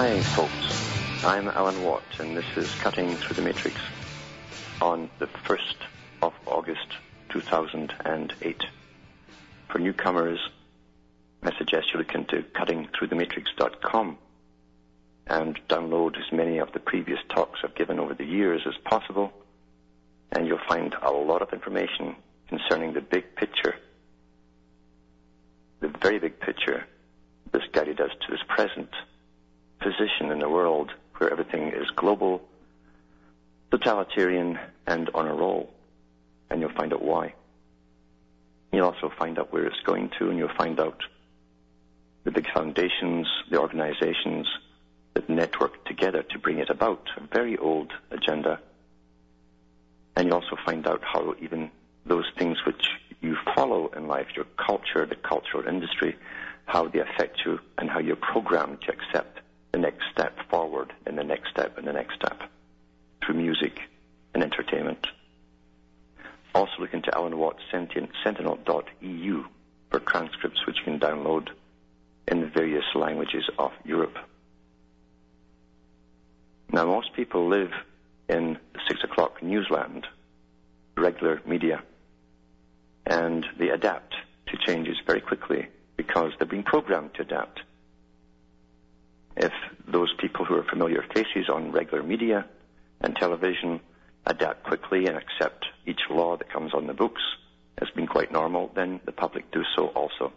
Hi, folks. I'm Alan Watt, and this is Cutting Through the Matrix on the 1st of August 2008. For newcomers, I suggest you look into cuttingthroughthematrix.com and download as many of the previous talks I've given over the years as possible, and you'll find a lot of information concerning the big picture, the very big picture this guided us to this present position in the world where everything is global, totalitarian, and on a roll. And you'll find out why. You'll also find out where it's going to, and you'll find out the big foundations, the organizations that network together to bring it about. A very old agenda. And you also find out how even those things which you follow in life, your culture, the cultural industry, how they affect you and how you're programmed to accept next step forward and the next step and the next step through music and entertainment. Also look into Alan Watts Sentinel.eu for transcripts which you can download in the various languages of Europe. Now most people live in the six o'clock newsland, regular media, and they adapt to changes very quickly because they've been programmed to adapt if those people who are familiar faces on regular media and television adapt quickly and accept each law that comes on the books as being quite normal, then the public do so also.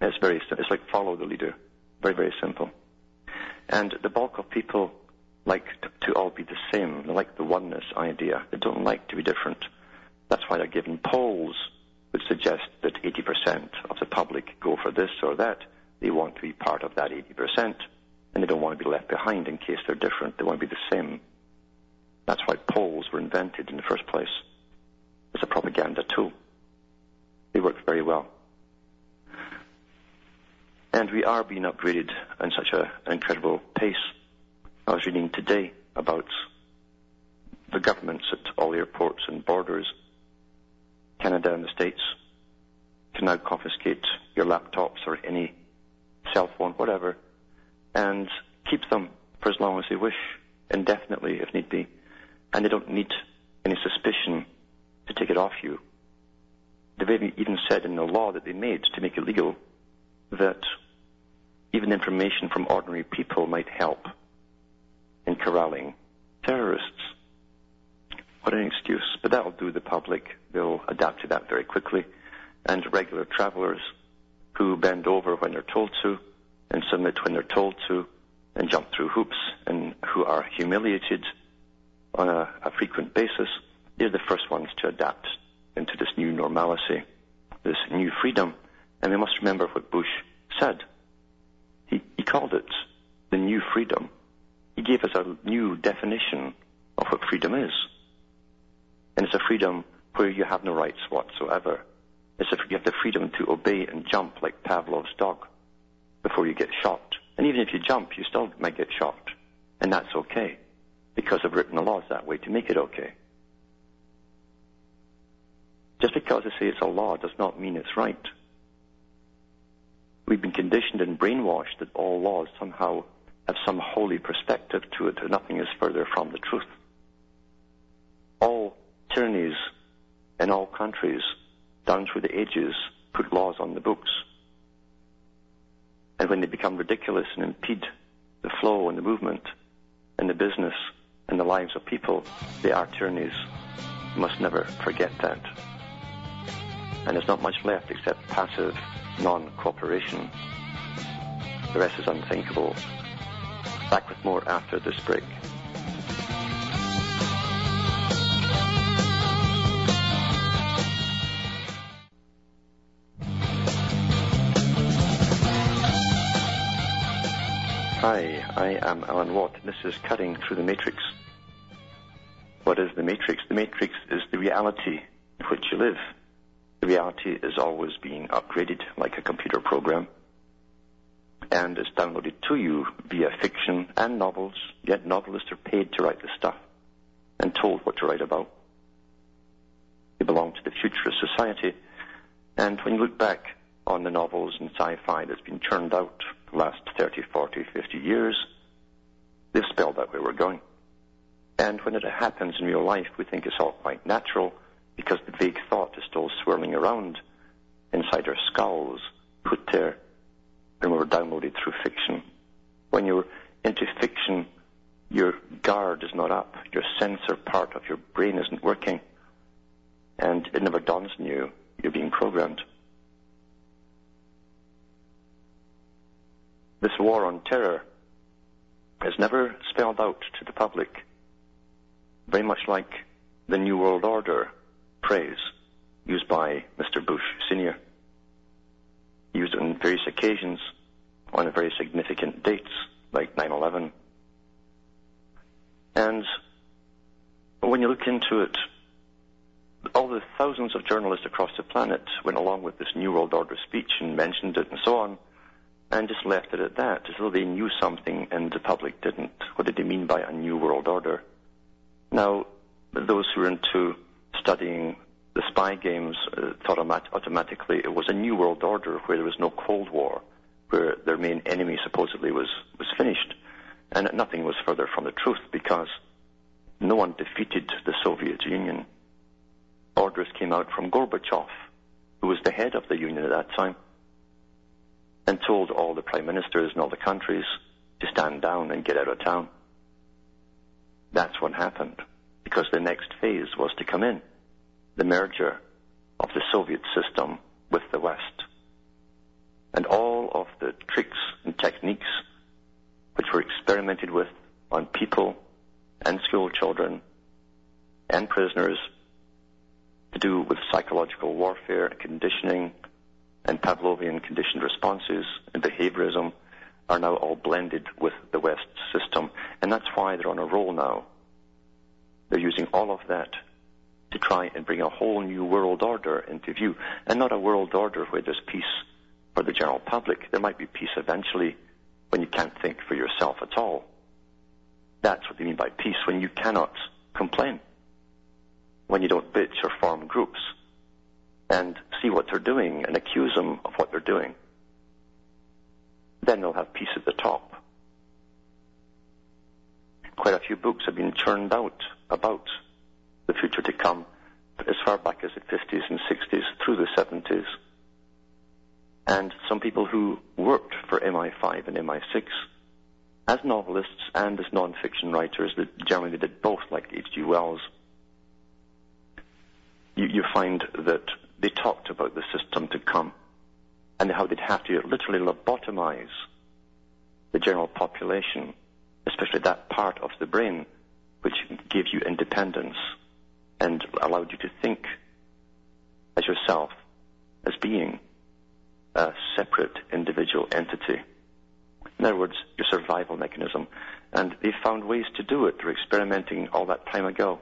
It's very, it's like follow the leader. Very, very simple. And the bulk of people like to, all be the same. They like the oneness idea. They don't like to be different. That's why they're given polls which suggest that 80% of the public go for this or that. They want to be part of that 80%, and they don't want to be left behind in case they're different. They want to be the same. That's why polls were invented in the first place. It's a propaganda tool. They work very well. And we are being upgraded in such a, an incredible pace. I was reading today about the governments at all airports and borders, Canada and the States, can now confiscate your laptops or any cell phone, whatever, and keep them for as long as they wish, indefinitely if need be. And they don't need any suspicion to take it off you. They've even said in the law that they made to make it legal that even information from ordinary people might help in corralling terrorists. What an excuse. But that'll do the public. They'll adapt to that very quickly. And regular travelers who bend over when they're told to and submit when they're told to and jump through hoops and who are humiliated on a, a frequent basis, they're the first ones to adapt into this new normalcy, this new freedom. And we must remember what Bush said. He, he called it the new freedom. He gave us a new definition of what freedom is. And it's a freedom where you have no rights whatsoever. It's if you have the freedom to obey and jump like Pavlov's dog before you get shot. And even if you jump, you still might get shot. And that's okay. Because I've written the laws that way to make it okay. Just because I say it's a law does not mean it's right. We've been conditioned and brainwashed that all laws somehow have some holy perspective to it, and nothing is further from the truth. All tyrannies in all countries down through the ages, put laws on the books. And when they become ridiculous and impede the flow and the movement and the business and the lives of people, they are tyrannies. You must never forget that. And there's not much left except passive non-cooperation. The rest is unthinkable. Back with more after this break. I am Alan Watt. This is Cutting Through the Matrix. What is the Matrix? The Matrix is the reality in which you live. The reality is always being upgraded like a computer program and is downloaded to you via fiction and novels, yet novelists are paid to write the stuff and told what to write about. They belong to the future of society. And when you look back on the novels and sci-fi that's been churned out last 30, 40, 50 years, they've spelled out where we're going. And when it happens in real life, we think it's all quite natural because the vague thought is still swirling around inside our skulls, put there when we were downloaded through fiction. When you're into fiction, your guard is not up, your censor part of your brain isn't working, and it never dawns on you you're being programmed. This war on terror is never spelled out to the public, very much like the New World Order phrase used by Mr. Bush Sr. Used on various occasions on very significant dates, like 9-11. And when you look into it, all the thousands of journalists across the planet went along with this New World Order speech and mentioned it and so on, and just left it at that, as though they knew something and the public didn't. What did they mean by a New World Order? Now, those who were into studying the spy games uh, thought automatically it was a New World Order where there was no Cold War, where their main enemy supposedly was, was finished. And nothing was further from the truth because no one defeated the Soviet Union. Orders came out from Gorbachev, who was the head of the Union at that time and told all the prime ministers in all the countries to stand down and get out of town. That's what happened, because the next phase was to come in, the merger of the Soviet system with the West. And all of the tricks and techniques which were experimented with on people and school children and prisoners to do with psychological warfare, and conditioning, and Pavlovian conditioned responses and behaviorism are now all blended with the West system. And that's why they're on a roll now. They're using all of that to try and bring a whole new world order into view. And not a world order where there's peace for the general public. There might be peace eventually when you can't think for yourself at all. That's what they mean by peace, when you cannot complain. When you don't bitch or form groups and see what they're doing and accuse them of what they're doing. Then they'll have peace at the top. Quite a few books have been churned out about the future to come as far back as the 50s and 60s through the 70s. And some people who worked for MI5 and MI6 as novelists and as non-fiction writers, that generally did both, like H.G. Wells, you, you find that they talked about the system to come and how they'd have to literally lobotomize the general population, especially that part of the brain which gave you independence and allowed you to think as yourself, as being a separate individual entity. In other words, your survival mechanism. And they found ways to do it. Were experimenting all that time ago.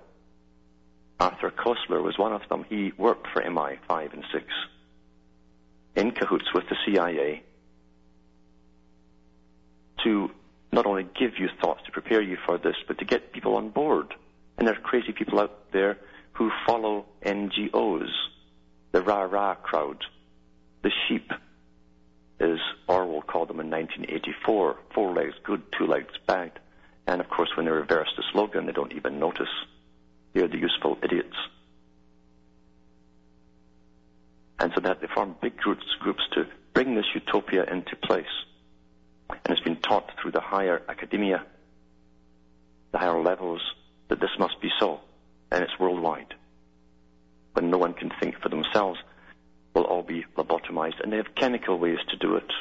Arthur Koestler was one of them. He worked for MI5 and 6 in cahoots with the CIA to not only give you thoughts to prepare you for this, but to get people on board. And there are crazy people out there who follow NGOs, the rah-rah crowd, the sheep, as Orwell called them in 1984, four legs good, two legs bad. And of course, when they reverse the slogan, they don't even notice. They're the useful idiots. And so that they form big groups, groups to bring this utopia into place. And it's been taught through the higher academia, the higher levels, that this must be so. And it's worldwide. When no one can think for themselves, we'll all be lobotomized. And they have chemical ways to do it.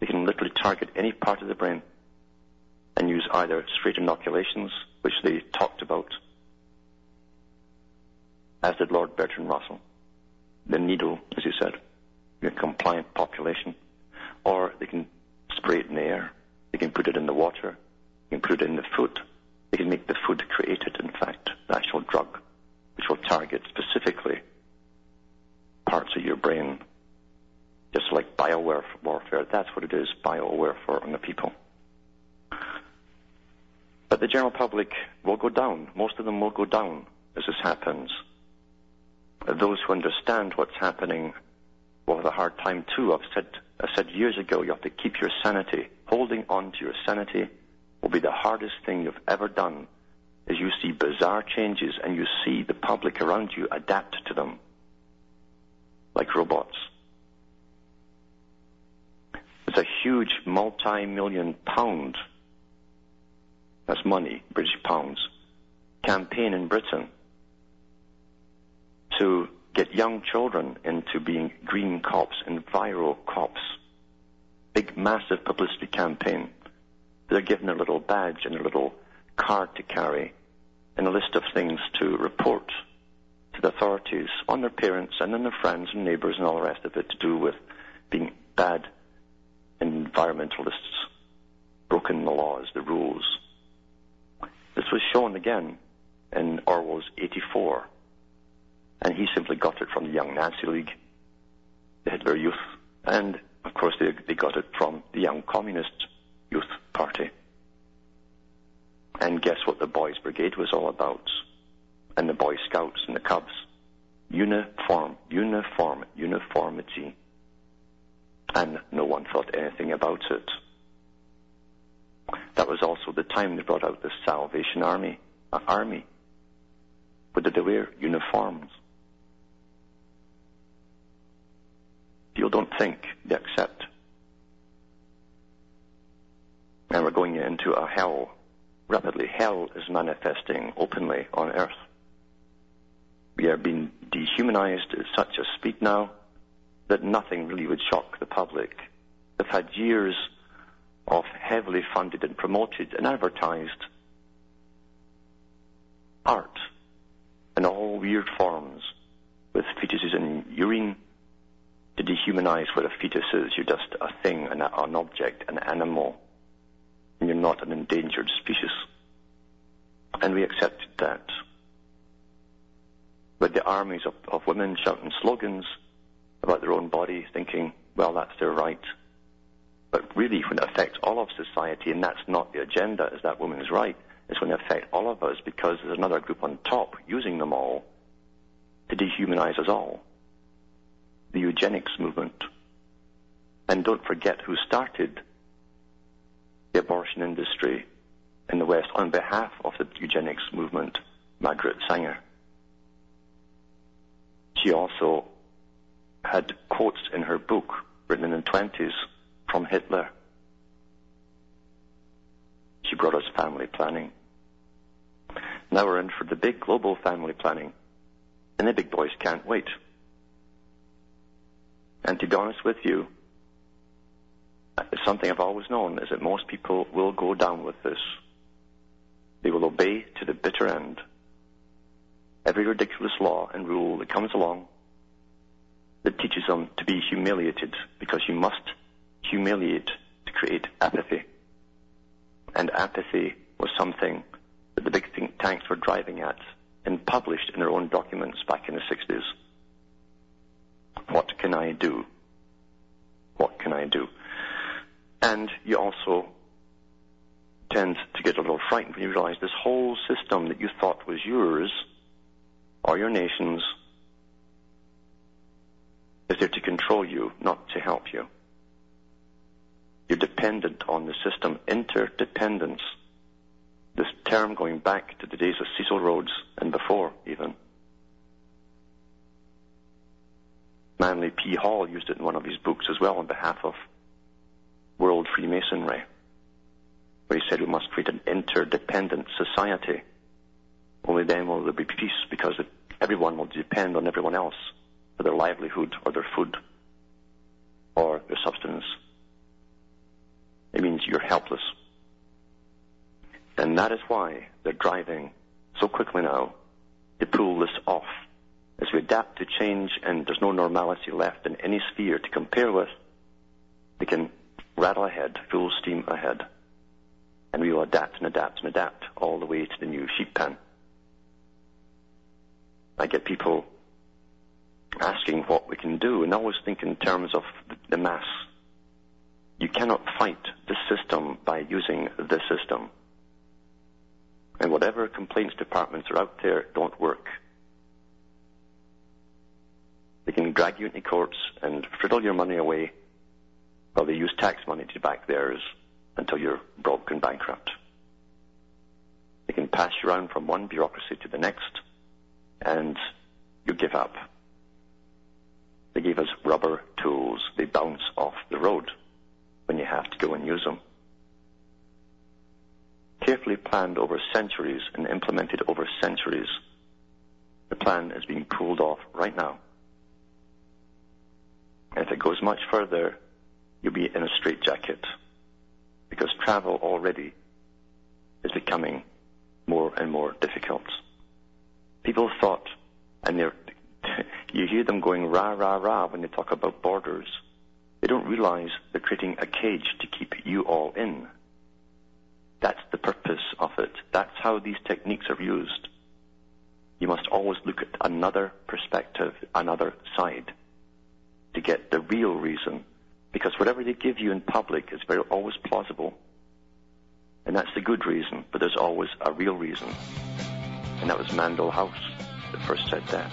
They can literally target any part of the brain and use either straight inoculations, which they talked about, as did Lord Bertrand Russell, the needle, as you said, a compliant population, or they can spray it in the air They can put it in the water. They can put it in the food. They can make the food created, in fact, the actual drug, which will target specifically parts of your brain. Just like bio warfare, that's what it is, bio warfare on the people. But the general public will go down. Most of them will go down as this happens. Those who understand what's happening will have a hard time too. I've said, I said years ago, you have to keep your sanity. Holding on to your sanity will be the hardest thing you've ever done as you see bizarre changes and you see the public around you adapt to them like robots. It's a huge multi-million pound, that's money, British pounds, campaign in Britain to get young children into being green cops, and viral cops. Big, massive publicity campaign. They're given a little badge and a little card to carry and a list of things to report to the authorities on their parents and on their friends and neighbours and all the rest of it to do with being bad environmentalists, broken the laws, the rules. This was shown again in Orwell's 84 and he simply got it from the Young Nazi League, the Hitler Youth, and of course they, they got it from the Young Communist Youth Party. And guess what the Boys Brigade was all about? And the Boy Scouts and the Cubs? Uniform, uniform, uniformity. And no one thought anything about it. That was also the time they brought out the Salvation Army. Uh, army. What did they wear? Uniforms. People don't think, they accept. And we're going into a hell. Rapidly, hell is manifesting openly on earth. We are being dehumanized at such a speed now that nothing really would shock the public. They've had years of heavily funded and promoted and advertised art in all weird forms with fetuses in urine to dehumanize what a fetus is. You're just a thing, an, an object, an animal, and you're not an endangered species. And we accepted that. With the armies of, of women shouting slogans about their own body, thinking, well, that's their right. But really, when it affects all of society, and that's not the agenda, is that woman's right, it's going to affect all of us because there's another group on top using them all to dehumanize us all the eugenics movement. And don't forget who started the abortion industry in the West on behalf of the eugenics movement, Margaret Sanger. She also had quotes in her book written in the 20s from Hitler. She brought us family planning. Now we're in for the big global family planning, and the big boys can't wait. And to be honest with you, something I've always known is that most people will go down with this. They will obey to the bitter end. Every ridiculous law and rule that comes along that teaches them to be humiliated because you must humiliate to create apathy. And apathy was something that the big think tanks were driving at and published in their own documents back in the 60s. What can I do? What can I do? And you also tend to get a little frightened when you realize this whole system that you thought was yours or your nation's is there to control you, not to help you. You're dependent on the system. Interdependence. This term going back to the days of Cecil Rhodes and before even. Manly P. Hall used it in one of his books as well on behalf of World Freemasonry, where he said we must create an interdependent society. Only then will there be peace because everyone will depend on everyone else for their livelihood or their food or their substance. It means you're helpless. And that is why they're driving so quickly now to pull this off as we adapt to change and there's no normality left in any sphere to compare with, we can rattle ahead, full steam ahead. And we will adapt and adapt and adapt all the way to the new sheep pen. I get people asking what we can do and always think in terms of the mass. You cannot fight the system by using the system. And whatever complaints departments are out there don't work. They can drag you into courts and friddle your money away, while they use tax money to back theirs until you're broke and bankrupt. They can pass you around from one bureaucracy to the next, and you give up. They gave us rubber tools. They bounce off the road have to go and use them. Carefully planned over centuries and implemented over centuries, the plan is being pulled off right now. And if it goes much further, you'll be in a straitjacket because travel already is becoming more and more difficult. People thought, and you hear them going rah, rah, rah when they talk about borders. They don't realize they're creating a cage to keep you all in. That's the purpose of it. That's how these techniques are used. You must always look at another perspective, another side to get the real reason. Because whatever they give you in public is very always plausible. And that's the good reason, but there's always a real reason. And that was Mandell House that first said that.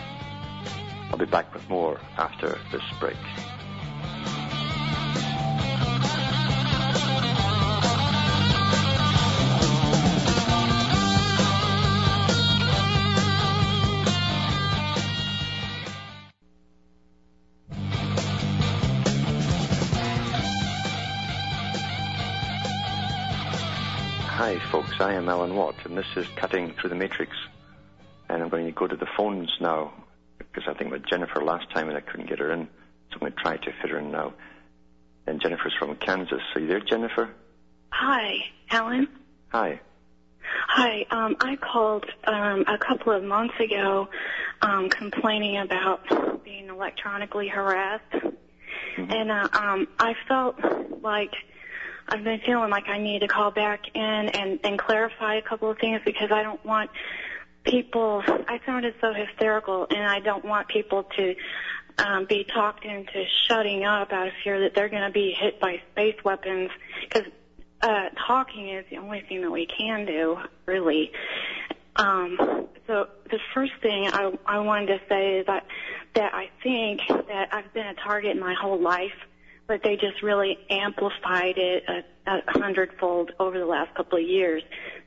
I'll be back with more after this break. I am Alan Watt, and this is Cutting Through the Matrix. And I'm going to go to the phones now, because I think with Jennifer last time and I couldn't get her in, so I'm going to try to fit her in now. And Jennifer's from Kansas. Are you there, Jennifer? Hi, Alan. Hi. Hi. Um, I called um, a couple of months ago um, complaining about being electronically harassed. Mm-hmm. And uh, um, I felt like I've been feeling like I need to call back in and, and clarify a couple of things because I don't want people, I sounded so hysterical and I don't want people to um, be talked into shutting up out of fear that they're going to be hit by space weapons because uh, talking is the only thing that we can do, really. Um, so the first thing I, I wanted to say is that that I think that I've been a target my whole life but they just really amplified it a, a hundredfold over the last couple of years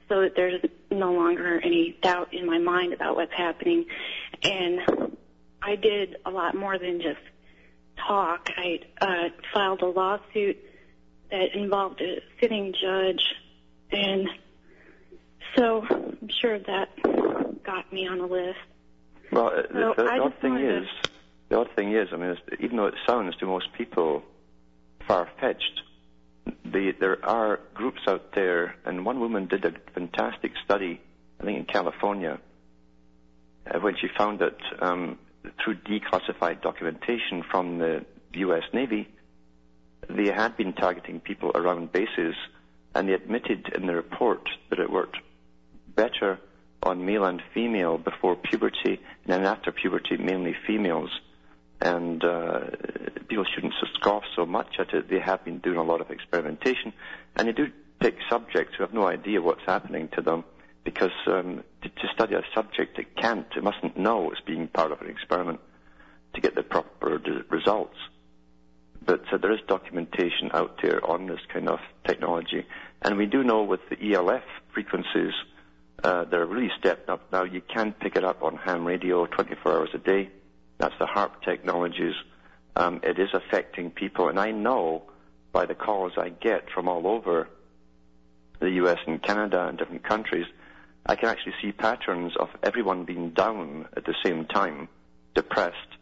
so that there's no longer any doubt in my mind about what's happening. And I did a lot more than just talk. I uh, filed a lawsuit that involved a sitting judge, and so I'm sure that got me on the list. Well, uh, So the, the odd thing is, the odd thing is, I mean, even though it sounds to most people far-fetched, the, there are groups out there, and one woman did a fantastic study, I think in California, uh, when she found that um, through declassified documentation from the U.S. Navy, they had been targeting people around bases, and they admitted in the report that it worked better on male and female before puberty, and then after puberty, mainly females. And uh, so much at it. They have been doing a lot of experimentation, and they do pick subjects who have no idea what's happening to them, because um, to, to study a subject, it can't, it mustn't know it's being part of an experiment to get the proper results. But uh, there is documentation out there on this kind of technology, and we do know with the ELF frequencies, uh, they're really stepped up now. You can pick it up on ham radio 24 hours a day. That's the HAARP technologies. Um, it is affecting people, and I know by the calls I get from all over the US and Canada and different countries, I can actually see patterns of everyone being down at the same time, depressed,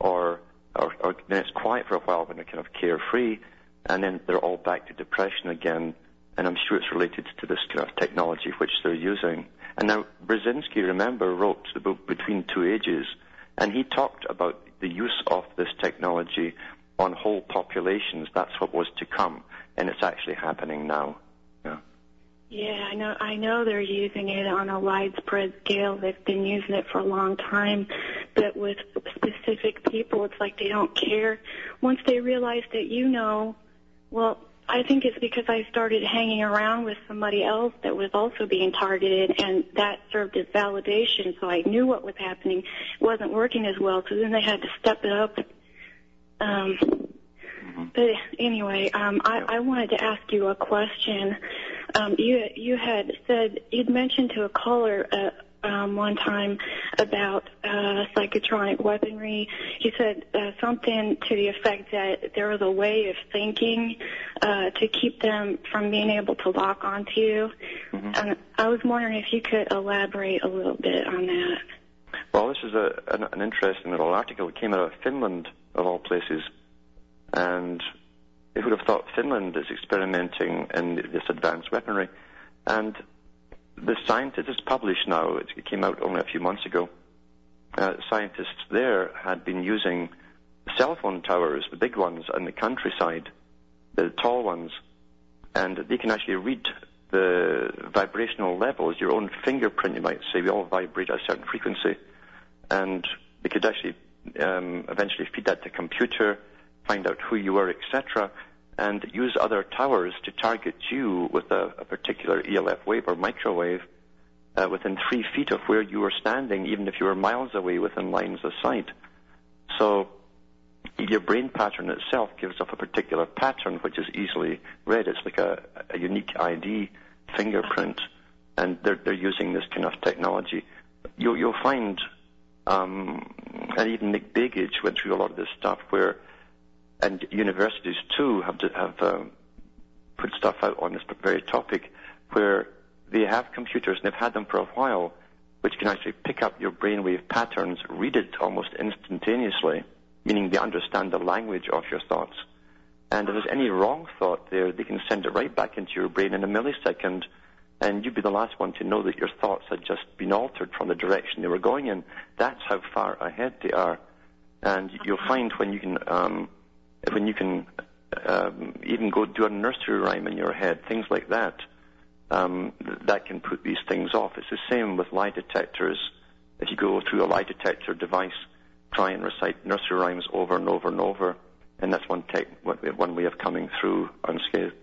or, or, or then it's quiet for a while when they're kind of carefree, and then they're all back to depression again, and I'm sure it's related to this kind of technology which they're using. And now, Brzezinski, remember, wrote the book Between Two Ages, and he talked about the use of this technology on whole populations. That's what was to come, and it's actually happening now. Yeah. Yeah, I know. I know they're using it on a widespread scale. They've been using it for a long time, but with specific people, it's like they don't care. Once they realize that you know, well, I think it's because I started hanging around with somebody else that was also being targeted, and that served as validation. So I knew what was happening. It wasn't working as well, so then they had to step it up. Um, but anyway, um, I, I wanted to ask you a question. Um, you you had said you'd mentioned to a caller uh, um, one time about uh, psychotronic weaponry. You said uh, something to the effect that there was a way of thinking uh, to keep them from being able to lock onto you. Mm-hmm. And I was wondering if you could elaborate a little bit on that. Well, this is a, an, an interesting little article. It came out of Finland, of all places. And who would have thought Finland is experimenting in this advanced weaponry? And the scientists, it's published now, it came out only a few months ago. Uh, scientists there had been using cell phone towers, the big ones in the countryside, the tall ones, and they can actually read the vibrational levels, your own fingerprint, you might say. We all vibrate at a certain frequency. And they could actually um, eventually feed that to a computer, find out who you were, etc., and use other towers to target you with a, a particular ELF wave or microwave uh, within three feet of where you were standing, even if you were miles away within lines of sight. So your brain pattern itself gives off a particular pattern which is easily read. It's like a, a unique ID fingerprint, and they're, they're using this kind of technology. You'll, you'll find, um, and even Nick Begich went through a lot of this stuff where and universities too have to, have um, put stuff out on this very topic, where they have computers and they've had them for a while, which can actually pick up your brainwave patterns, read it almost instantaneously, meaning they understand the language of your thoughts. And if there's any wrong thought there, they can send it right back into your brain in a millisecond, and you'd be the last one to know that your thoughts had just been altered from the direction they were going in. That's how far ahead they are. And you'll find when you can um, when you can um, even go do a nursery rhyme in your head, things like that, um, that can put these things off. It's the same with lie detectors. If you go through a lie detector device, try and recite nursery rhymes over and over and over, and that's one tech, one way of coming through unscathed.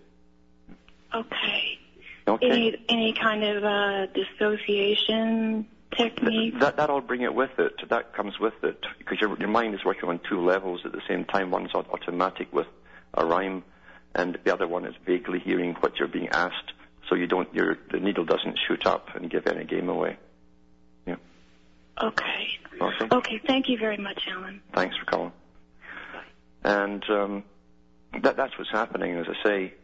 Okay. Okay. Any any kind of uh, dissociation technique? That that'll bring it with it. That comes with it because your your mind is working on two levels at the same time. One's automatic with a rhyme, and the other one is vaguely hearing what you're being asked, so you don't your the needle doesn't shoot up and give any game away. Yeah. Okay. Okay. Okay. Thank you very much, Alan. Thanks for calling. And um, that that's what's happening. As I say,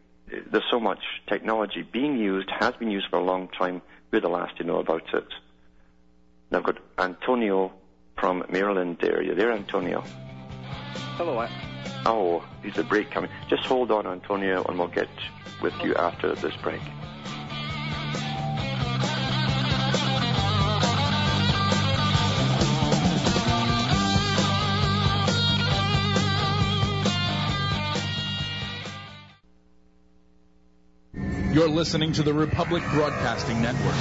there's so much technology being used, has been used for a long time. We're the last to know about it. Now I've got Antonio from Maryland there. Are you there, Antonio? Hello. I- Oh, there's a break coming. Just hold on, Antonio, and we'll get with you after this break. You're listening to the Republic Broadcasting Network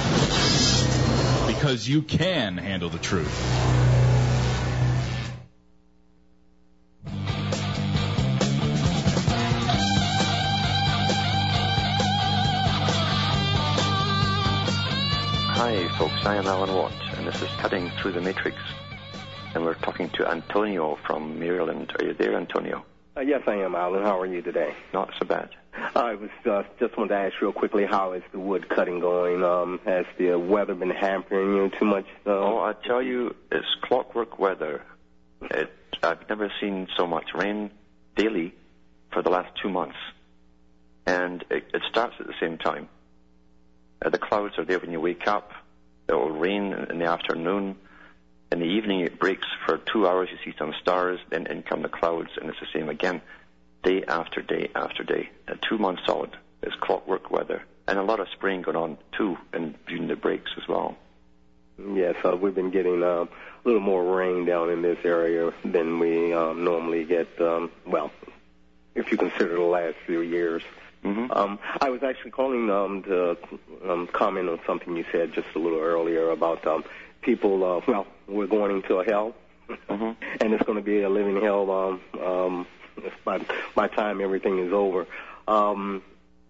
because you can handle the truth. Hi, folks. I am Alan Watt, and this is Cutting Through the Matrix. And we're talking to Antonio from Maryland. Are you there, Antonio? Uh, yes, I am, Alan. How are you today? Not so bad. I was uh, just wanted to ask real quickly, how is the wood cutting going? Um, has the weather been hampering you too much? Uh, Oh, I tell you, it's clockwork weather. It, I've never seen so much rain daily for the last two months. And it, it starts at the same time. Uh, the clouds are there when you wake up. It will rain in the afternoon. In the evening, it breaks for two hours. You see some stars. Then in come the clouds, and it's the same again, day after day after day. Uh, two months solid. It's clockwork weather, and a lot of spraying going on too, and during the breaks as well. Yes, uh, we've been getting uh, a little more rain down in this area than we um, normally get. Um, well, if you consider the last few years. Mm-hmm. Um, I was actually calling um, to um, comment on something you said just a little earlier about um, people. Uh, well, we're going into a hell, Mhm. and it's going to be a living hell um, um, by by time everything is over. Um,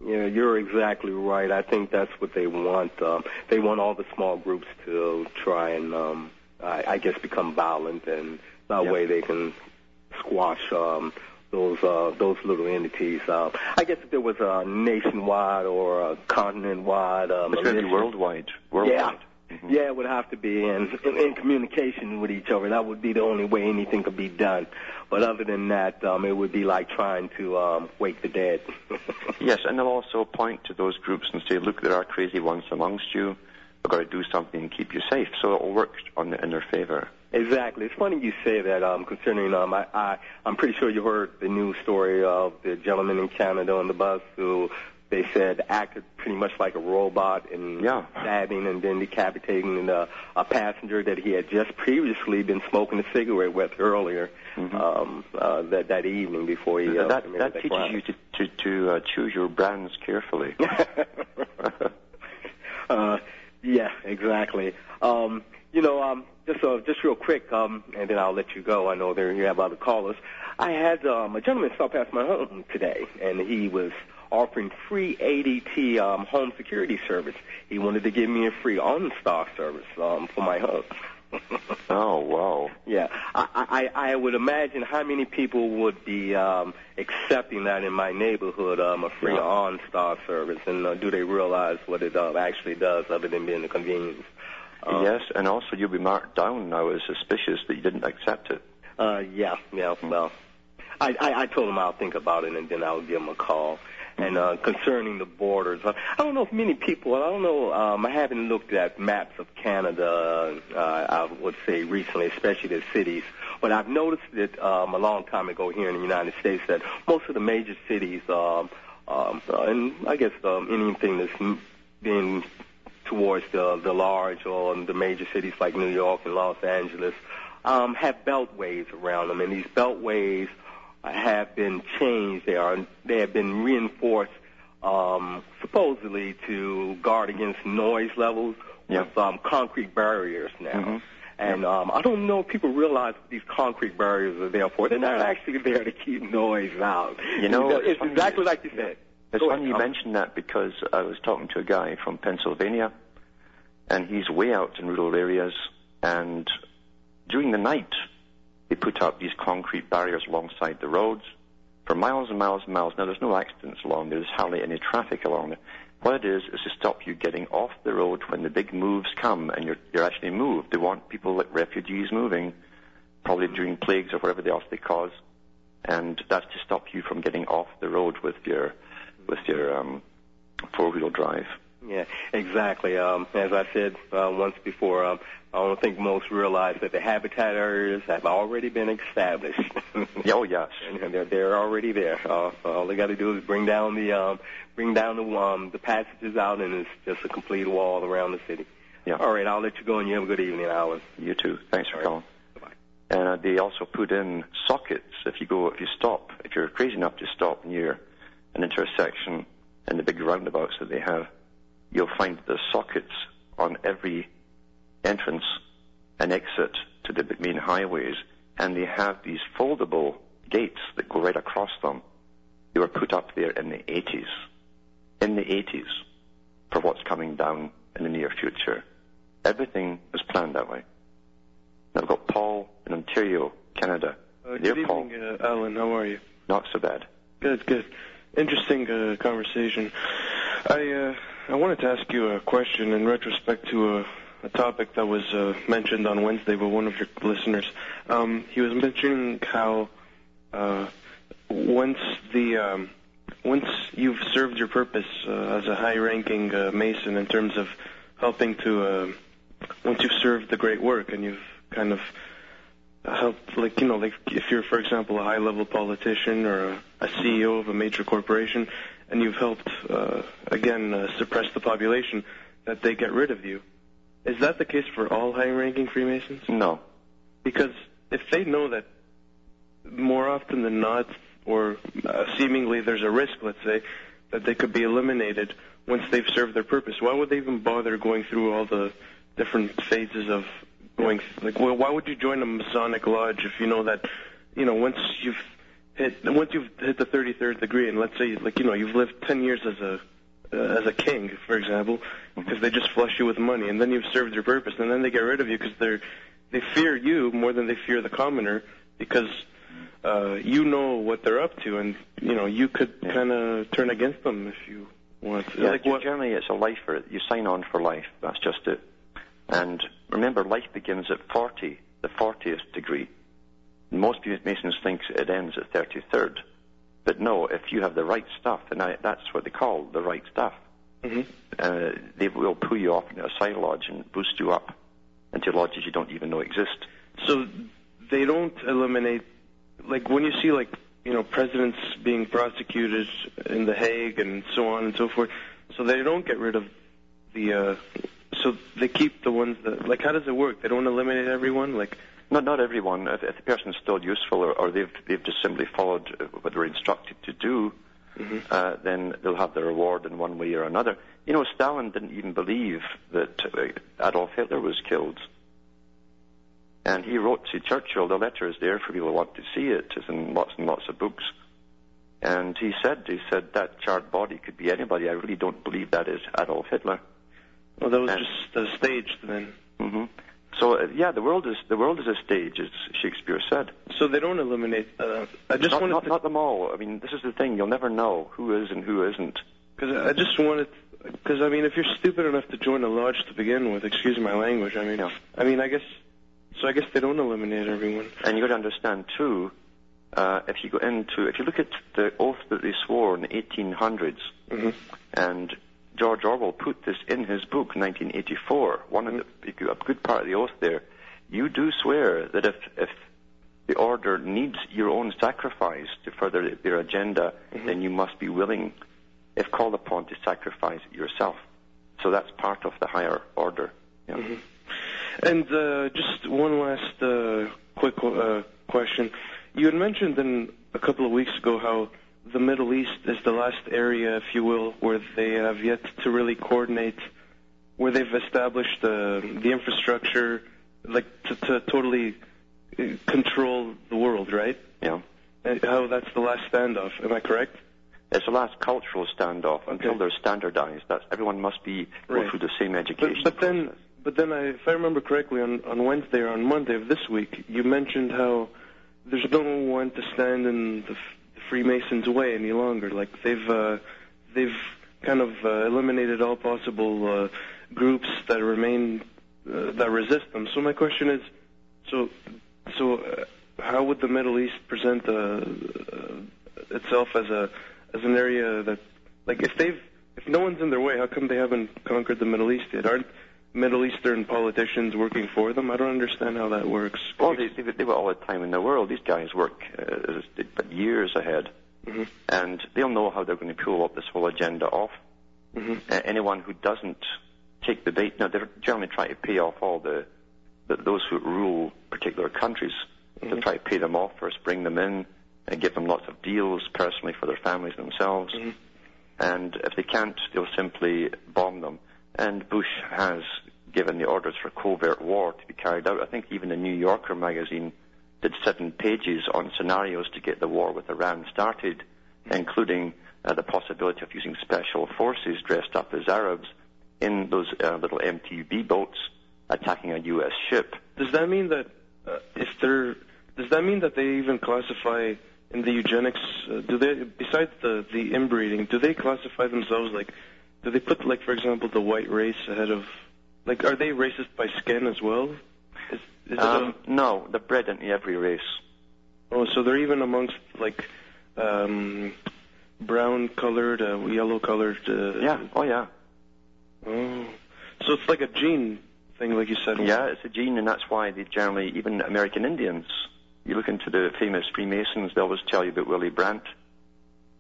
yeah, you're exactly right. I think that's what they want. Um, they want all the small groups to try and, um, I, I guess, become violent, and that Yep. way they can squash um, those uh, those little entities. Uh, I guess if there was a nationwide or a continent-wide um, It's going to be worldwide. Worldwide. Mhm. yeah, it would have to be in, in in communication with each other. That would be the only way anything could be done. But other than that, um, it would be like trying to um, wake the dead. Yes, and they'll also point to those groups and say, look, there are crazy ones amongst you. We've got to do something and keep you safe. So it'll work on the, in their favor. Exactly. It's funny you say that. Um, concerning, um, I, I, I'm pretty sure you heard the news story of the gentleman in Canada on the bus who they said acted pretty much like a robot and Yeah. stabbing and then decapitating uh, a passenger that he had just previously been smoking a cigarette with earlier Mhm. um, uh, that that evening before he uh, that that teaches crime. you to, to, to uh, choose your brands carefully. uh, yeah, exactly. Um, you know, um, just uh, just real quick, um, and then I'll let you go. I know there you have other callers. I had um, a gentleman stop past my home today, and he was offering free ADT um, home security service. He wanted to give me a free OnStar service um, for my home. oh, wow. Yeah, I, I, I would imagine how many people would be um, accepting that in my neighborhood, um, a free Yeah. OnStar service, and uh, do they realize what it uh, actually does, other than being a convenience? Um, yes, and also you'll be marked down now as suspicious that you didn't accept it. Uh, yeah, yeah. Well, I, I, I told him I'll think about it, and then I'll give him a call. And uh, concerning the borders, I don't know if many people. I don't know. Um, I haven't looked at maps of Canada. Uh, I would say recently, especially the cities. But I've noticed that um, a long time ago here in the United States that most of the major cities, um, um, and I guess um, anything that's being towards the the large or the major cities like New York and Los Angeles, um, have beltways around them, and these beltways have been changed. They are they have been reinforced, um, supposedly to guard against noise levels Yeah. with um, concrete barriers now. Mhm. And um, I don't know if people realize what these concrete barriers are there for. They're not actually there to keep noise out. You know, it's, it's exactly like you said. It's funny you mentioned that because I was talking to a guy from Pennsylvania, and he's way out in rural areas, and during the night, they put up these concrete barriers alongside the roads for miles and miles and miles. Now, there's no accidents along there. There's hardly any traffic along there. What it is is to stop you getting off the road when the big moves come and you're, you're actually moved. They want people like refugees moving, probably during plagues or whatever else they cause, and that's to stop you from getting off the road with your with your um, four-wheel drive. Yeah, exactly. Um, as I said uh, once before, um, I don't think most realize that the habitat areas have already been established. Oh yes. and they're they're already there. Uh, all they got to do is bring down the um, bring down the um, the passages out, and it's just a complete wall around the city. Yeah. All right, I'll let you go, and you have a good evening, Alan. You too. Thanks for All right. calling. And uh, they also put in sockets if you go if you stop if you're crazy enough to stop near an intersection and the big roundabouts that they have, you'll find the sockets on every entrance and exit to the main highways, and they have these foldable gates that go right across them. They were put up there in the 80s, in the 80s, for what's coming down in the near future. Everything was planned that way. And I've got Paul in Ontario, Canada. Uh, good Paul. evening, uh, Alan. How are you? Not so bad. Good, good. Interesting uh, conversation. I uh, I wanted to ask you a question in retrospect to a, a topic that was uh, mentioned on Wednesday by one of your listeners. Um, he was mentioning how uh, once the um, once you've served your purpose uh, as a high-ranking uh, Mason in terms of helping to uh, once you've served the great work and you've kind of help like you know like if you're for example a high level politician or a, a CEO of a major corporation and you've helped uh, again uh, suppress the population that they get rid of you is that the case for all high ranking freemasons No. because if they know that more often than not or uh, seemingly there's a risk let's say that they could be eliminated once they've served their purpose. Why would they even bother going through all the different phases of going? Like, well, why would you join a Masonic lodge if you know that, you know, once you've hit once you've hit the 33rd degree, and let's say like you know you've lived 10 years as a uh, as a king, for example, because they just flush you with money, and then you've served your purpose, and then they get rid of you because they're they fear you more than they fear the commoner because uh, you know what they're up to, and you know you could Yeah. kind of turn against them if you want. To. Yeah, like what? generally it's a lifer. You sign on for life. That's just it. And remember, life begins at 40, the 40th degree. Most Masons think it ends at 33rd. But no, if you have the right stuff, and I, that's what they call the right stuff, hmm uh, they will pull you off into a side lodge and boost you up into lodges you don't even know exist. So they don't eliminate, like when you see like you know presidents being prosecuted in the Hague and so on and so forth. So they don't get rid of the. Uh, so they keep the ones that like. How does it work? They don't eliminate everyone. Like Not not everyone. If, if the person's still useful or, or they've they've just simply followed uh, what they're instructed to do, uh, then they'll have their reward in one way or another. You know, Stalin didn't even believe that uh, Adolf Hitler was killed, and he wrote to Churchill. The letter is there for people who want to see it. It's in lots and lots of books. And he said, he said that charred body could be anybody. I really don't believe that is Adolf Hitler. well, that was And- just staged then. hmm So uh, yeah, the world is the world is a stage, as Shakespeare said. So they don't eliminate. Uh, I just not, wanted not, to not them all. I mean, this is the thing. You'll never know who is and who isn't. Because I just wanted, because I mean, if you're stupid enough to join a lodge to begin with, excuse my language. I mean, Yeah. I mean, I guess. So I guess they don't eliminate everyone. And you got to understand too. Uh, if you go into, if you look at the oath that they swore in the 1800s, hmm and George Orwell put this in his book, 1984. One of the, a good part of the oath there. You do swear that if if the order needs your own sacrifice to further their agenda, then you must be willing, if called upon, to sacrifice yourself. So that's part of the higher order. Yeah. And uh, just one last uh, quick uh, question. You had mentioned in a couple of weeks ago how the Middle East is the last area, if you will, where they have yet to really coordinate, where they've established uh, the infrastructure, like to, to totally uh, control the world, right? Yeah. And how that's the last standoff. Am I correct? It's the last cultural standoff until Okay. they're standardized. That's everyone must be go through the same education. but then, but then, I, if I remember correctly, on on Wednesday or on Monday of this week, you mentioned how there's no one to stand in the Freemasons' way any longer. Like they've uh, they've kind of uh, eliminated all possible uh, groups that remain uh, that resist them. So my question is, so so uh, how would the Middle East present uh, uh, itself as a as an area that like if they've if no one's in their way, how come they haven't conquered the Middle East yet? Aren't Middle Eastern politicians working for them? I don't understand how that works. Well, they, they've, they've got all the time in the world. These guys work uh, but years ahead, Mhm. and they'll know how they're going to pull up this whole agenda off. Mhm. Uh, anyone who doesn't take the bait, now they're generally trying to pay off all the, the those who rule particular countries. They'll try to pay them off first, bring them in, and give them lots of deals personally for their families themselves. Mhm. And if they can't, they'll simply bomb them. And Bush has given the orders for covert war to be carried out. I think even the New Yorker magazine did seven pages on scenarios to get the war with Iran started, including uh, the possibility of using special forces dressed up as Arabs in those uh, little MTB boats attacking a U.S. ship. Does that mean that uh, if they're does that mean that they even classify in the eugenics? Uh, do they besides the the inbreeding? Do they classify themselves like? Do they put like for example the white race ahead of? Like, are they racist by skin as well? Is, is it a- Um, no, they're bred into every race. Oh, so they're even amongst like um, brown colored, uh, yellow colored. Uh, Yeah, oh yeah. Oh, so it's like a gene thing, like you said. Yeah, it's a gene, and that's why they generally, even American Indians, you look into the famous Freemasons, they always tell you about Willie Brandt,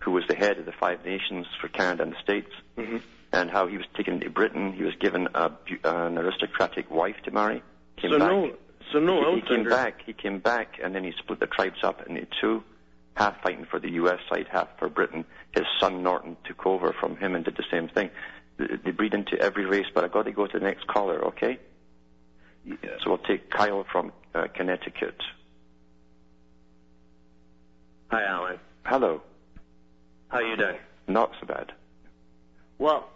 who was the head of the Five Nations for Canada and the States, hmm and how he was taken to Britain. He was given a, an aristocratic wife to marry. Came So back. no, so no he, he came back. He came back, and then he split the tribes up into two. half fighting for the U.S. side, half for Britain. His son Norton took over from him and did the same thing. They they breed into every race, but I've got to go to the next caller, okay? So we'll take Kyle from uh, Connecticut. Hi, Alan. Hello. How you doing? Not so bad. Well,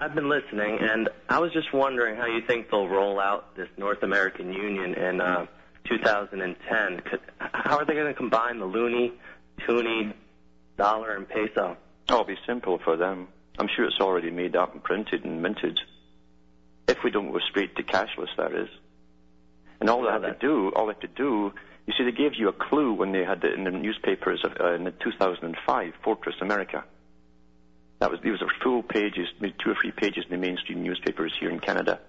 I've been listening, and I was just wondering how you think they'll roll out this North American Union in uh, 2010. Could, how are they going to combine the loonie, toonie, dollar, and peso? Oh, it'll be simple for them. I'm sure it's already made up and printed and minted. If we don't go straight to cashless, that is. And all they have to do, all they have to do, you see, they gave you a clue when they had it in the newspapers of, uh, in 2005, Fortress America. That was these were full pages, maybe two or three pages in the mainstream newspapers here in Canada.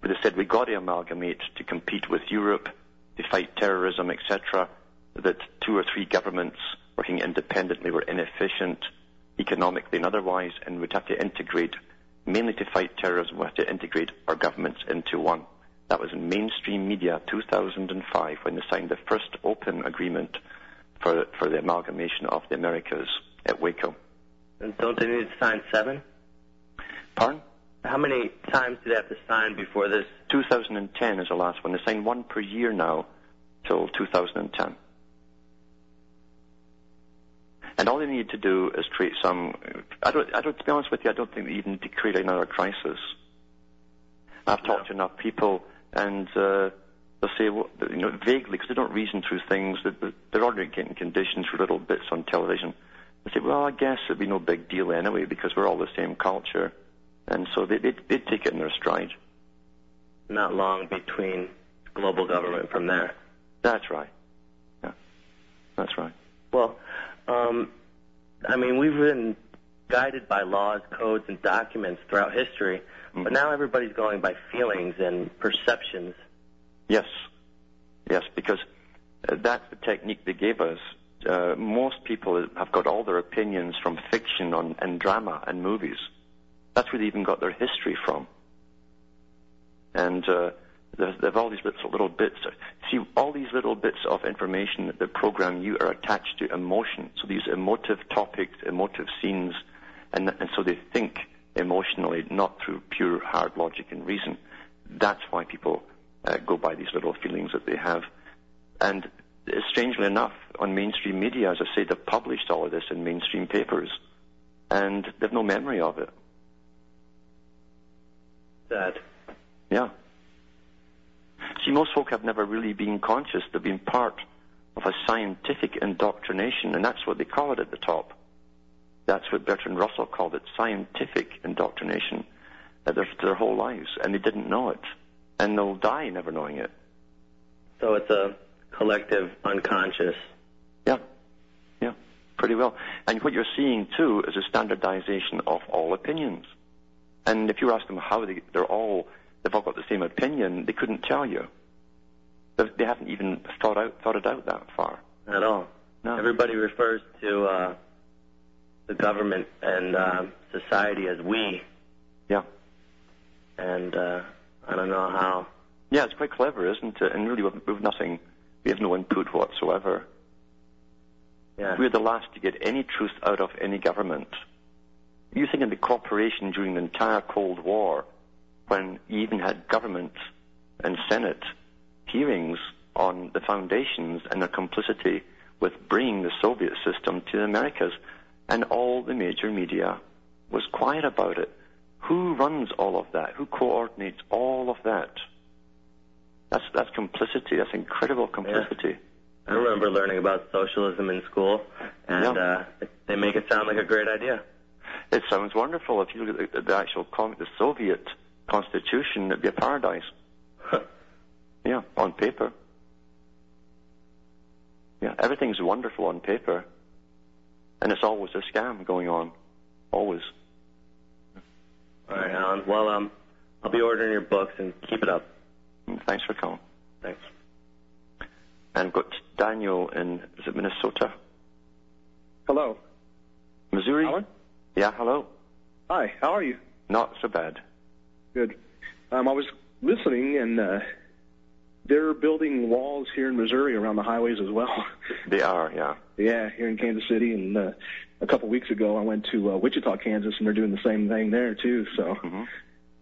But they said we got to amalgamate to compete with Europe, to fight terrorism, etc. That two or three governments working independently were inefficient economically and otherwise, and we'd have to integrate, mainly to fight terrorism, we have to integrate our governments into one. That was in mainstream media 2005 when they signed the first open agreement for, for the amalgamation of the Americas at Waco. And don't they need to sign seven? Pardon? How many times did they have to sign before this? 2010 is the last one. They sign one per year now till 2010. And all they need to do is create some. I don't. I don't. To be honest with you, I don't think they even need to create another crisis. I've talked to enough people, and uh, they'll say, well, you know, vaguely because they don't reason through things. They're ordinary getting conditions for little bits on television. They say, well, I guess it'd be no big deal anyway because we're all the same culture, and so they they they'd take it in their stride. Not long between global government from there. That's right. Yeah, that's right. Well, um, I mean, we've been guided by laws, codes, and documents throughout history, but now everybody's going by feelings and perceptions. Yes, yes, because uh, that's the technique they gave us. Uh, most people have got all their opinions from fiction on, and drama and movies. That's where they even got their history from. And uh, they have all these little, little bits. See, all these little bits of information that program you are attached to emotion. So these emotive topics, emotive scenes, and, and so they think emotionally, not through pure hard logic and reason. That's why people uh, go by these little feelings that they have. And uh, strangely enough, on mainstream media, as I say, they've published all of this in mainstream papers, and they've no memory of it. Sad. Yeah. See, most folk have never really been conscious. They've been part of a scientific indoctrination, and that's what they call it at the top. That's what Bertrand Russell called it, scientific indoctrination, uh, their, their whole lives, and they didn't know it. And they'll die never knowing it. So it's a collective unconscious. Yeah, yeah, pretty well. And what you're seeing too is a standardization of all opinions. And if you ask them how they, they're all, they've all got the same opinion, they couldn't tell you. They, they haven't even thought out, thought it out that far. At all. No. Everybody refers to uh, the government and uh, society as we. Yeah. And uh, I don't know how. Yeah, it's quite clever, isn't it? And really, we've, we've nothing, we have no input whatsoever. Yeah. We're the last to get any truth out of any government. You think of the cooperation during the entire Cold War, when you even had government and Senate hearings on the foundations and their complicity with bringing the Soviet system to the Americas, and all the major media was quiet about it. Who runs all of that? Who coordinates all of that? That's that's complicity. That's incredible complicity. I remember learning about socialism in school, and Yeah. uh, they make it sound like a great idea. It sounds wonderful. If you look at the, the actual com- the Soviet constitution, it'd be a paradise. yeah, on paper. Yeah, everything's wonderful on paper, and it's always a scam going on, always. All right, Alan. Well, um, I'll be ordering your books and keep it up. Thanks for calling. Thanks. And got Daniel in is it Minnesota, Hello. Missouri? Alan? Yeah, hello. Hi, how are you? Not so bad. Good. Um, I was listening, and uh, they're building walls here in Missouri around the highways as well. They are, yeah. Yeah, here in Kansas City, and uh, a couple weeks ago I went to uh, Wichita, Kansas, and they're doing the same thing there too. So hmm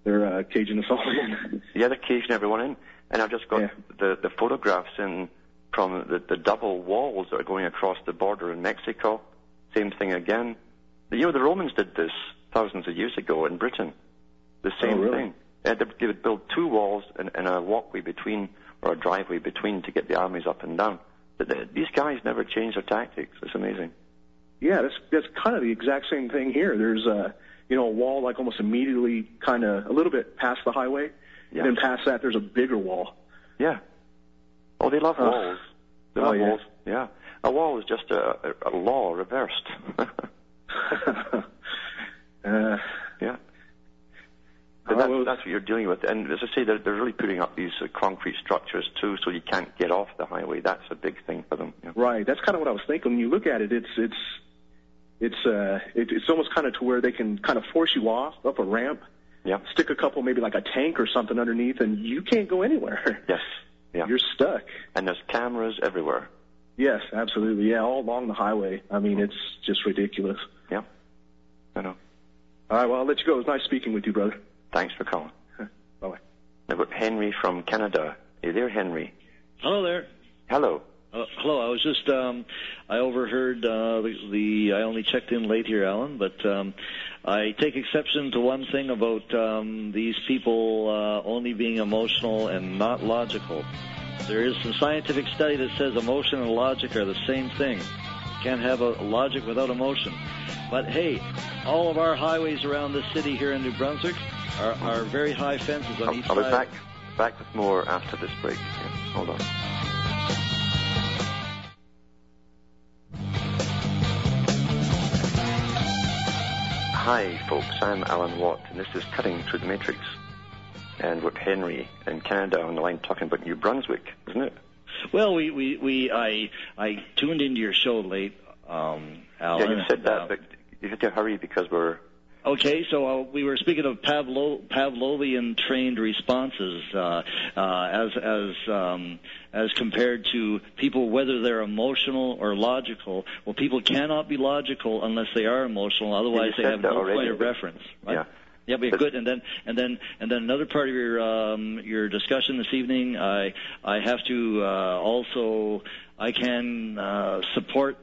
they're uh, caging us all in. Yeah, they're caging everyone in. And I've just got Yeah. the, the photographs in from the, the double walls that are going across the border in Mexico. Same thing again. You know, the Romans did this thousands of years ago in Britain. The same Oh, really? thing. They, they would build two walls and, and a walkway between, or a driveway between to get the armies up and down. These guys never change their tactics. It's amazing. Yeah, that's that's kind of the exact same thing here. There's a you know a wall like almost immediately, kind of a little bit past the highway, Yeah. and then past that there's a bigger wall. Yeah. Oh, they love Oh. walls. They Oh, love yeah. walls. Yeah. A wall is just a, a, a law reversed. uh, Yeah. But Oh, that's, that's what you're dealing with. And as I say, they're, they're really putting up these uh, concrete structures too, so you can't get off the highway. That's a big thing for them. Yeah. right. That's kind of what I was thinking. When you look at it, it's it's it's uh it, it's almost kind of to where they can kind of force you off up a ramp, Yeah. stick a couple maybe like a tank or something underneath, and you can't go anywhere. Yes. Yeah. You're stuck. And there's cameras everywhere. Yes, absolutely. Yeah, all along the highway. I mean, it's just ridiculous. Yeah. I know. All right, well, I'll let you go. It was nice speaking with you, brother. Thanks for calling. Bye-bye. I've Henry from Canada. Are you there, Henry? Hello there. Hello. Uh, hello. I was just um, I overheard uh, the, the. I only checked in late here, Alan, but um, I take exception to one thing about um, these people uh, only being emotional and not logical. There is some scientific study that says emotion and logic are the same thing. Can't have a logic without emotion. But hey, all of our highways around this city here in New Brunswick are, are very high fences on I'll, each I'll be side. back, back with more after this break. Yeah. Hold on. Hi, folks. I'm Alan Watt, and this is Cutting Through the Matrix. And with Henry in Canada on the line talking about New Brunswick, isn't it? Well, we, we, we I I tuned into your show late, um, Alan. yeah, you said that, uh, but you have to hurry because we're. Okay, so uh, we were speaking of Pavlo, Pavlovian trained responses uh, uh, as as um, as compared to people whether they're emotional or logical. Well, people cannot be logical unless they are emotional. Otherwise, they have no already. point of reference. Right? Yeah. Yeah, but But- good. And then and then and then another part of your um, your discussion this evening, I I have to uh, also I can uh, support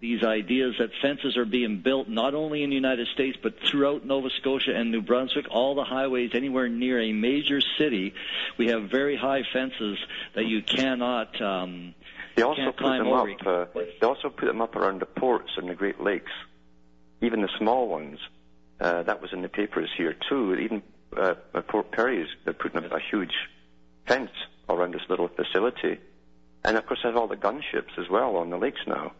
these ideas that fences are being built not only in the United States but throughout Nova Scotia and New Brunswick, all the highways anywhere near a major city, we have very high fences that you cannot. Um, They also can't put climb them over. up. Uh, they also put them up around the ports and the Great Lakes, even the small ones. Uh, that was in the papers here too. Even uh, at Port Perry's, they're putting up a huge fence around this little facility, and of course, they have all the gunships as well on the lakes now.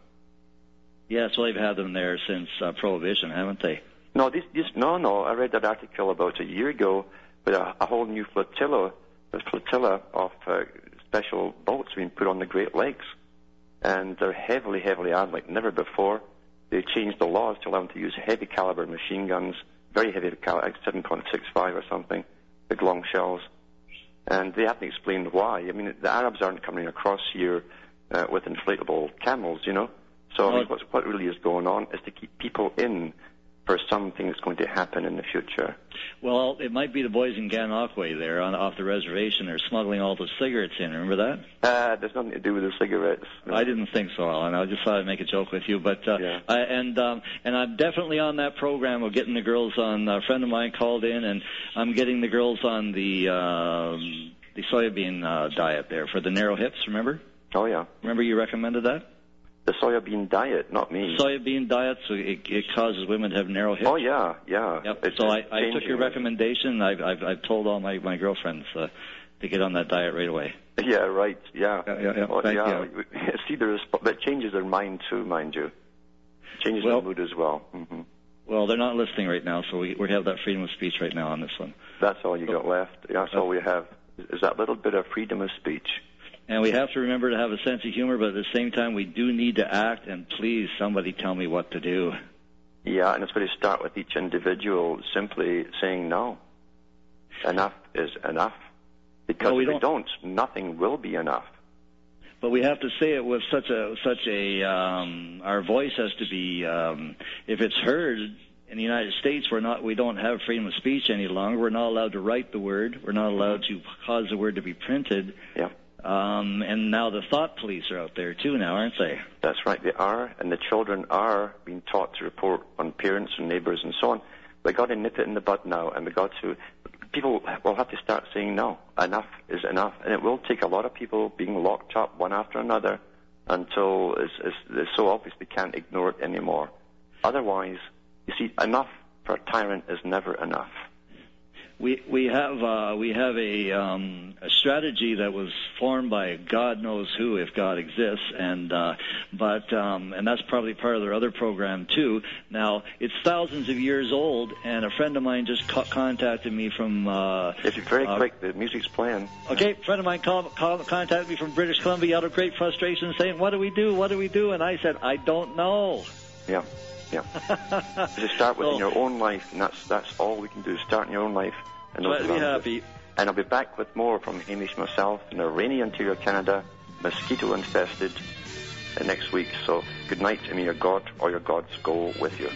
yes, well, they've had them there since uh, Prohibition, haven't they? No, this, this, no, no. I read that article about a year ago with a, a whole new flotilla, a flotilla of uh, special boats being put on the Great Lakes, and they're heavily, heavily armed like never before. They changed the laws to allow them to use heavy caliber machine guns, very heavy caliber, like 7.65 or something, big long shells, and they haven't explained why. I mean, the Arabs aren't coming across here uh, with inflatable camels, you know. So I mean, what's, what really is going on is to keep people in for something that's going to happen in the future. Well, it might be the boys in Gananoque there on off the reservation. They're smuggling all the cigarettes in. Remember that? Uh, there's nothing to do with the cigarettes. I didn't think so, Alan. I just thought I'd make a joke with you, but uh, Yeah. I, and um, and I'm definitely on that program of getting the girls on. A friend of mine called in, and I'm getting the girls on the um, the soybean uh, diet there for the narrow hips. Remember? Oh yeah, Remember you recommended that the soybean diet, not me. soybean diet, so it, it causes women to have narrow hips. oh yeah, yeah. Yep. It's, so I, I took your recommendation. I've, I've I've told all my my girlfriends uh, to get on that diet right away. Yeah, right. Yeah. Yeah, yeah, yeah. Oh, Thank yeah. See, there is, but it changes their mind too, mind you. Changes Well- their mood as well. hmm Well, they're not listening right now, so we we have that freedom of speech right now on this one. That's all you got left. That's all we have. Is that little bit of freedom of speech? And we have to remember to have a sense of humor, but at the same time, we do need to act. And please, somebody tell me what to do. Yeah, and it's going to start with each individual simply saying no. Enough is enough. Because Well, we if don't- don't, nothing will be enough. but we have to say it with such a such a um, our voice has to be um, if it's heard in the United States we're not we don't have freedom of speech any longer we're not allowed to write the word we're not allowed to cause the word to be printed Yeah. Um, and now the thought police are out there too now aren't they That's right, they are, and the children are being taught to report on parents and neighbours and so on. We've got to nip it in the bud now, and we've got to. People will have to start saying no. Enough is enough, and it will take a lot of people being locked up one after another until it's, it's, it's so obvious they can't ignore it anymore. Otherwise, you see, enough for a tyrant is never enough. We we have uh, we have a um, a strategy that was formed by God knows who, if God exists, and uh, but um, and that's probably part of their other program too. Now it's thousands of years old, and a friend of mine just co- contacted me from. Uh, If you're very uh, quick, the music's playing. Okay, a friend of mine call, call, contacted me from British Columbia out of great frustration, saying, "What do we do? What do we do?" And I said, "I don't know." Yeah, yeah. Just start within your own life, and that's that's all we can do. Start in your own life. And Glad those be around you. happy. And I'll be back with more from Hamish myself in a rainy Ontario, Canada, mosquito infested uh, next week. So good night, and may your God or your gods go with you.